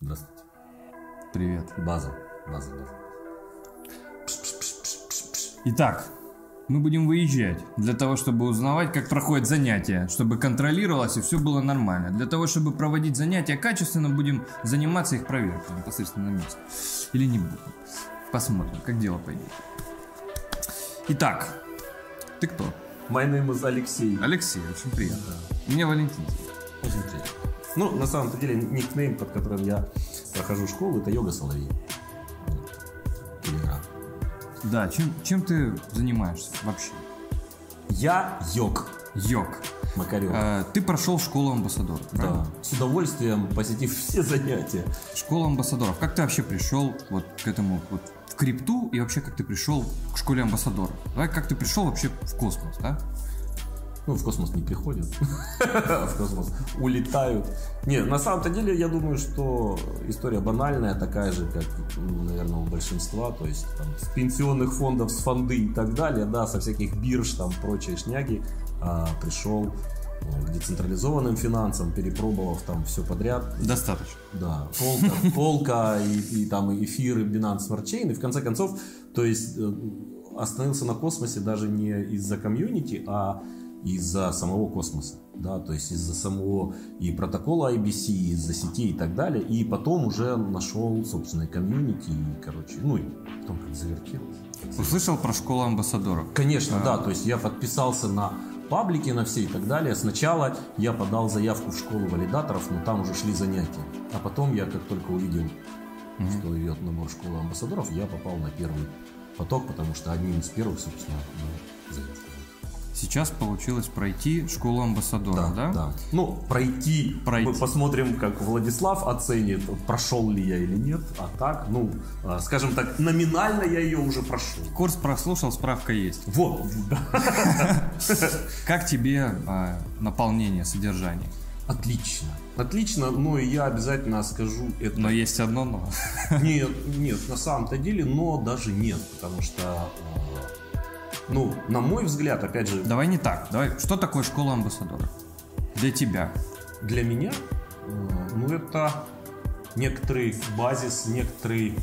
Здравствуйте. Привет. База. База, база. Итак, мы будем выезжать для того, чтобы узнавать, как проходят занятия, чтобы контролировалось и все было нормально. Для того, чтобы проводить занятия качественно, будем заниматься их проверкой непосредственно на месте. Или не будем. Посмотрим, как дело пойдет. Итак, ты кто? My name is Алексей. Алексей, очень приятно. Меня Валентин. Очень приятно. Ну, на самом деле, никнейм, под которым я прохожу школу, это Йога Соловей. Да, чем, чем ты занимаешься вообще? Я йог. Йог. Макарев. Э, ты прошел школу амбассадоров, да. правильно? С удовольствием посетив все занятия. Школа амбассадоров. Как ты вообще пришел вот к этому, вот в крипту и вообще как ты пришел к школе амбассадоров? Давай, как ты пришел вообще в космос, да? Ну, в космос не приходят. В космос улетают. Не, на самом-то деле, я думаю, что история банальная, такая же, как, ну, наверное, у большинства. То есть, там, с пенсионных фондов, с фонды и так далее, да, со всяких бирж, там, прочие шняги, а, пришел э, к децентрализованным финансам, перепробовав там все подряд. Достаточно. Да, полка, полка и, и там эфиры Binance Smart Chain. И в конце концов, то есть э, остановился на космосе даже не из-за комьюнити, а из-за самого космоса, да, то есть из-за самого и протокола IBC, из-за сетей и так далее, и потом уже нашел, собственно, и комьюнити, и, короче, ну, и потом как завертелось. Услышал про школу амбассадоров? Конечно, да, то есть я подписался на паблики на все и так далее. Сначала я подал заявку в школу валидаторов, но там уже шли занятия. А потом я, как только увидел, что идет набор школы амбассадоров, я попал на первый поток, потому что одним из первых, собственно, был заявка. Сейчас получилось пройти школу амбассадора, да? да? Ну, пройти. Пройти. Мы посмотрим, как Владислав оценит, прошел ли я или нет. А так, ну, а, скажем так, номинально я ее уже прошел. Курс прослушал, справка есть. Вот. Как тебе а, наполнение, содержание? Отлично. Отлично, но я обязательно скажу это. Но есть одно но. Нет, нет, на самом-то деле, но даже нет, потому что э, ну, на мой взгляд, опять же... Давай не так. Давай, что такое школа амбассадора? Для тебя. Для меня? Э, ну, это некоторый базис, некоторый...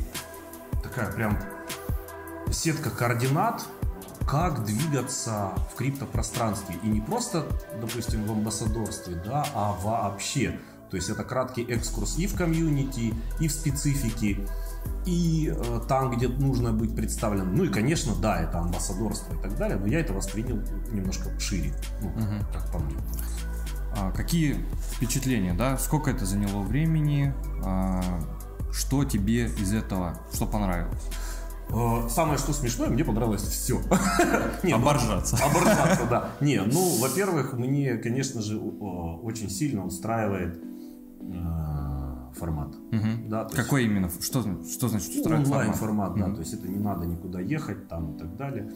Такая прям сетка координат, как двигаться в криптопространстве. И не просто, допустим, в амбассадорстве, да, а вообще. То есть это краткий экскурс и в комьюнити, и в специфике, и э, там, где нужно быть представленным. Ну и, конечно, да, это амбассадорство и так далее, но я это воспринял немножко шире, ну, угу. как по мне. А, какие впечатления, да? Сколько это заняло времени? А, что тебе из этого, что понравилось? Э, самое, что смешное, мне понравилось все. Ну, оборжаться. Оборжаться, да. Не, ну, во-первых, мне, конечно же, очень сильно устраивает э, формат. Угу. Да, Какой есть, именно? Что, что значит устраивает онлайн формат? формат, да, угу. то есть это не надо никуда ехать там и так далее.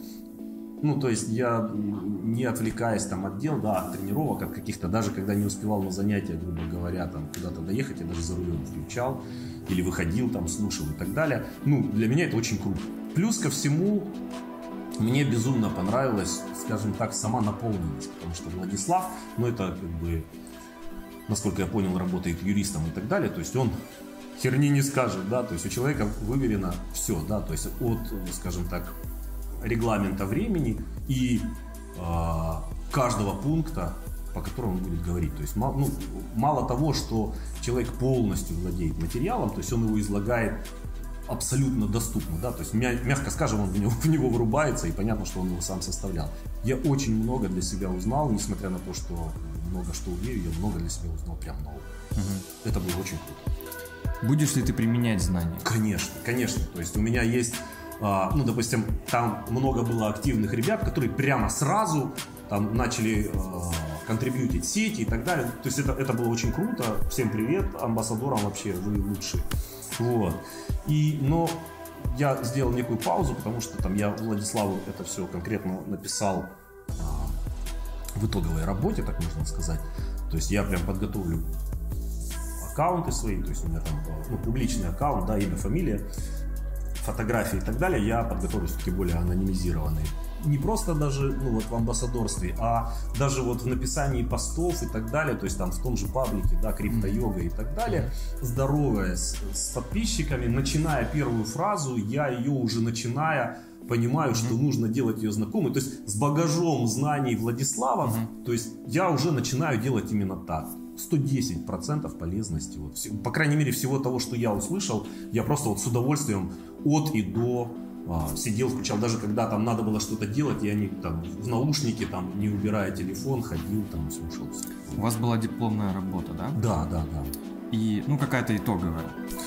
Ну, то есть я не отвлекаясь там от дел, да, от тренировок, от каких-то, даже когда не успевал на занятия, грубо говоря, там куда-то доехать, я даже за рулем включал или выходил там, слушал и так далее. Ну, для меня это очень круто. Плюс ко всему, мне безумно понравилась, скажем так, сама наполненность, потому что Владислав, ну, это как бы, насколько я понял, работает юристом и так далее, то есть он херни не скажет, да, то есть у человека выверено все, да, то есть от, скажем так, регламента времени и э, каждого пункта, по которому он будет говорить. То есть ну, мало того, что человек полностью владеет материалом, то есть он его излагает абсолютно доступно, да, то есть мягко скажем, он в него, в него вырубается, и понятно, что он его сам составлял. Я очень много для себя узнал, несмотря на то, что много что умею, я много для себя узнал прям нового. Угу. Это было очень круто. Будешь ли ты применять знания? Конечно, конечно. То есть у меня есть а, ну, допустим, там много было активных ребят, которые прямо сразу там начали э, контрибьютить сети и так далее. То есть это, это было очень круто. Всем привет, амбассадорам вообще, вы лучшие. Вот. И, но я сделал некую паузу, потому что там я Владиславу это все конкретно написал а, в итоговой работе, так можно сказать. То есть я прям подготовлю аккаунты свои, то есть у меня там ну, публичный аккаунт, да, имя, фамилия фотографии и так далее, я подготовлю все-таки более анонимизированные. Не просто даже ну, вот в амбассадорстве, а даже вот в написании постов и так далее, то есть там в том же паблике, да, крипто-йога и так далее, здороваясь с подписчиками, начиная первую фразу, я ее уже начиная понимаю, что нужно делать ее знакомой. То есть с багажом знаний Владислава, mm-hmm. то есть я уже начинаю делать именно так. 110% полезности. Вот, по крайней мере, всего того, что я услышал, я просто вот с удовольствием от и до а, сидел, включал, даже когда там надо было что-то делать, я не там в наушнике, там, не убирая телефон, ходил, там, слушал. У вас была дипломная работа, да? Да, да, да. И, ну, какая-то итоговая.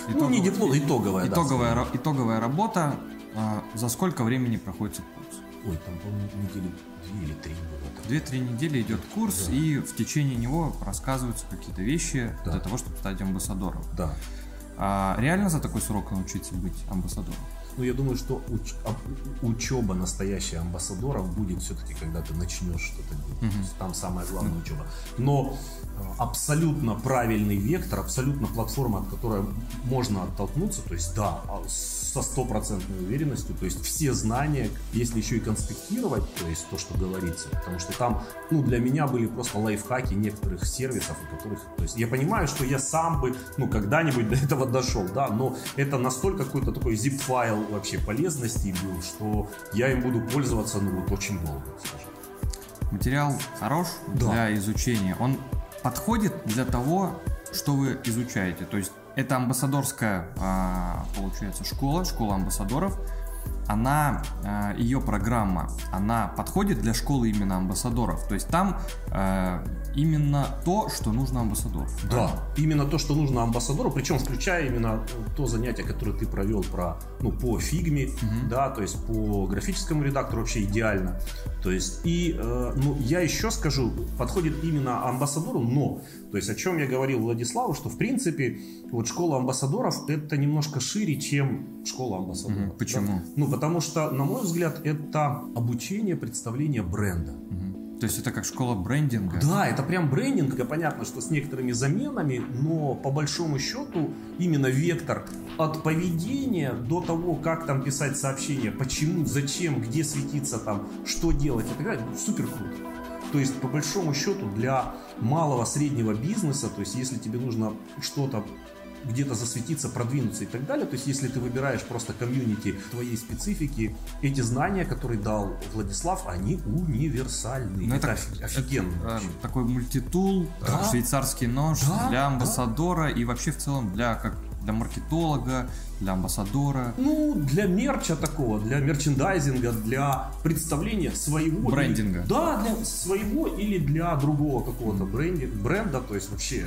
итоговая. Ну, не диплом, итоговая, итоговая, да. Итоговая работа. А, за сколько времени проходит курс? Ой, там, по-моему, недели две или три было. Две-три недели идет курс, да. и в течение него рассказываются какие-то вещи да. для того, чтобы стать амбассадором. Да. А реально за такой срок научиться быть амбассадором? Ну, я думаю, что уч- учеба настоящая амбассадоров будет все-таки, когда ты начнешь что-то делать. Угу. Там самая главная учеба. Но э, абсолютно правильный вектор, абсолютно платформа, от которой можно оттолкнуться, то есть да, а со стопроцентной уверенностью, то есть все знания, если еще и конспектировать, то есть то, что говорится, потому что там, ну, для меня были просто лайфхаки некоторых сервисов, у которых, то есть я понимаю, что я сам бы, ну, когда-нибудь до этого дошел, да, но это настолько какой-то такой zip-файл вообще полезности был, что я им буду пользоваться, ну, вот очень долго, скажем. Материал хорош да. для изучения, он подходит для того, что вы изучаете, то есть это амбассадорская, а, получается, школа, школа амбассадоров. Она, а, ее программа, она подходит для школы именно амбассадоров. То есть там а, именно то, что нужно амбассадору. Да, именно то, что нужно амбассадору, причем включая именно то занятие, которое ты провел про, ну, по фигме, угу. да, то есть по графическому редактору вообще идеально. То есть, и, э, ну, я еще скажу, подходит именно амбассадору, но, то есть, о чем я говорил Владиславу, что, в принципе, вот школа амбассадоров это немножко шире, чем школа амбассадоров. Угу. Почему? Да? Ну, потому что, на мой взгляд, это обучение, представление бренда. То есть это как школа брендинга? Да, это прям брендинг. Понятно, что с некоторыми заменами, но по большому счету именно вектор от поведения до того, как там писать сообщения, почему, зачем, где светиться там, что делать и так далее, супер круто. То есть, по большому счету, для малого среднего бизнеса, то есть, если тебе нужно что-то где-то засветиться, продвинуться и так далее. То есть, если ты выбираешь просто комьюнити твоей специфики, эти знания, которые дал Владислав, они универсальны. Ну, это, это офигенно. Это, такой мультитул, да? швейцарский нож да? для амбассадора да? и вообще в целом для как для маркетолога, для амбассадора? Ну, для мерча такого, для мерчендайзинга, для представления своего. Брендинга. Или, да, для своего или для другого какого-то бренди, бренда, то есть вообще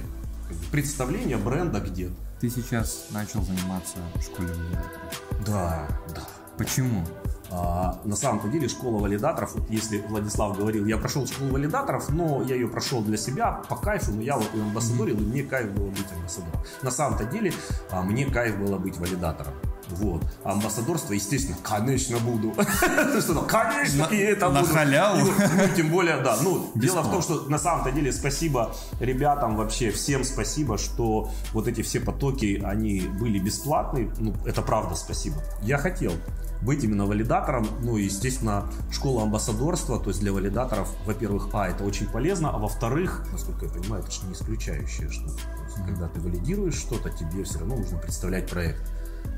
представление бренда где-то. Ты сейчас начал заниматься в школе валидаторов. Да, да. Почему? А, на самом-то деле школа валидаторов, вот если Владислав говорил, я прошел школу валидаторов, но я ее прошел для себя по кайфу, но я вот ее амбассадорил, и мне кайф было быть амбассадором. На самом-то деле а, мне кайф было быть валидатором. Вот. Амбассадорство, естественно, конечно буду. Что конечно, и это буду. На халяву. Ну, тем более, да. Ну, дело в том, что на самом-то деле спасибо ребятам вообще, всем спасибо, что вот эти все потоки, они были бесплатные. Ну, это правда спасибо. Я хотел быть именно валидатором. Ну, естественно, школа амбассадорства, то есть для валидаторов, во-первых, а, это очень полезно, а во-вторых, насколько я понимаю, это же не исключающая штука. Mm-hmm. Когда ты валидируешь что-то, тебе все равно нужно представлять проект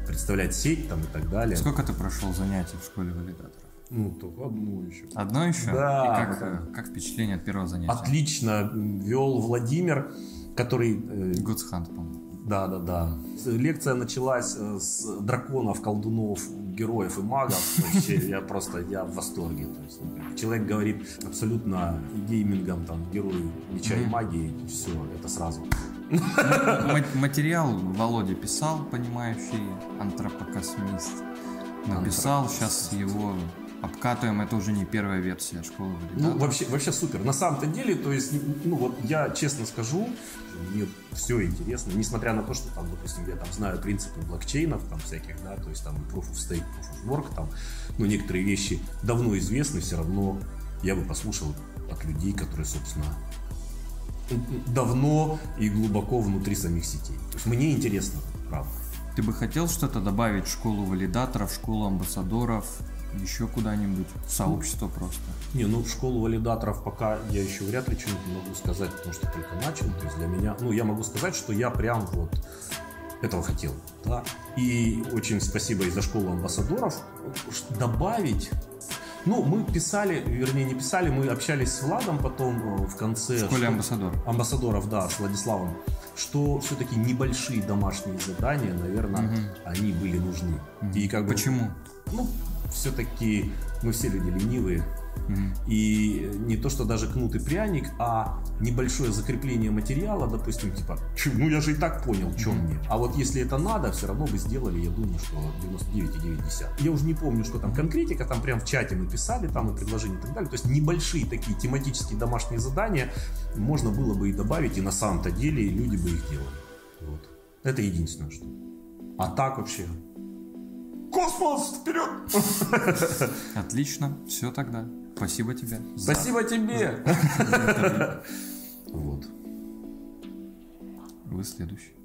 представлять сеть там и так далее. Сколько ты прошел занятий в школе валидаторов? Ну, только одно еще. Одно еще? Да. И как, да. как впечатление от первого занятия? Отлично. Вел Владимир, который... Гудсхант, по-моему. Да, да, да. Лекция началась э, с драконов, колдунов, героев и магов. Вообще, я просто, я в восторге. То есть, ну, человек говорит абсолютно геймингом, там, герой меча и магии, все, это сразу Материал Володя писал, понимающий антропокосмист. Написал, сейчас его обкатываем, это уже не первая версия школы валидатора. Ну, вообще, вообще супер. На самом-то деле, то есть, ну вот я честно скажу, мне все интересно, несмотря на то, что там, допустим, я там знаю принципы блокчейнов, там всяких, да, то есть там proof of stake, proof of work, там, ну, некоторые вещи давно известны, все равно я бы послушал от людей, которые, собственно, давно и глубоко внутри самих сетей. То есть мне интересно, правда. Ты бы хотел что-то добавить в школу валидаторов, в школу амбассадоров, еще куда-нибудь, в сообщество просто? Не, ну в школу валидаторов пока я еще вряд ли что-нибудь могу сказать, потому что только начал. То есть для меня, ну я могу сказать, что я прям вот этого хотел. Да? И очень спасибо и за школу амбассадоров. Добавить ну, мы писали, вернее, не писали, мы общались с Владом потом э, в конце... В школе амбассадор. Амбассадоров, да, с Владиславом. Что все-таки небольшие домашние задания, наверное, угу. они были нужны. Угу. И как бы... Почему? Ну, все-таки мы все люди ленивые. И не то, что даже кнут и пряник, а небольшое закрепление материала, допустим, типа, ну я же и так понял, что mm мне. А вот если это надо, все равно бы сделали, я думаю, что 99,9. Я уже не помню, что там конкретика, там прям в чате мы писали, там и предложения и так далее. То есть небольшие такие тематические домашние задания можно было бы и добавить, и на самом-то деле люди бы их делали. Вот. Это единственное, что. А так вообще Космос, вперед! Отлично, все тогда. Спасибо тебе. За... Спасибо тебе. Вот. Вы следующий.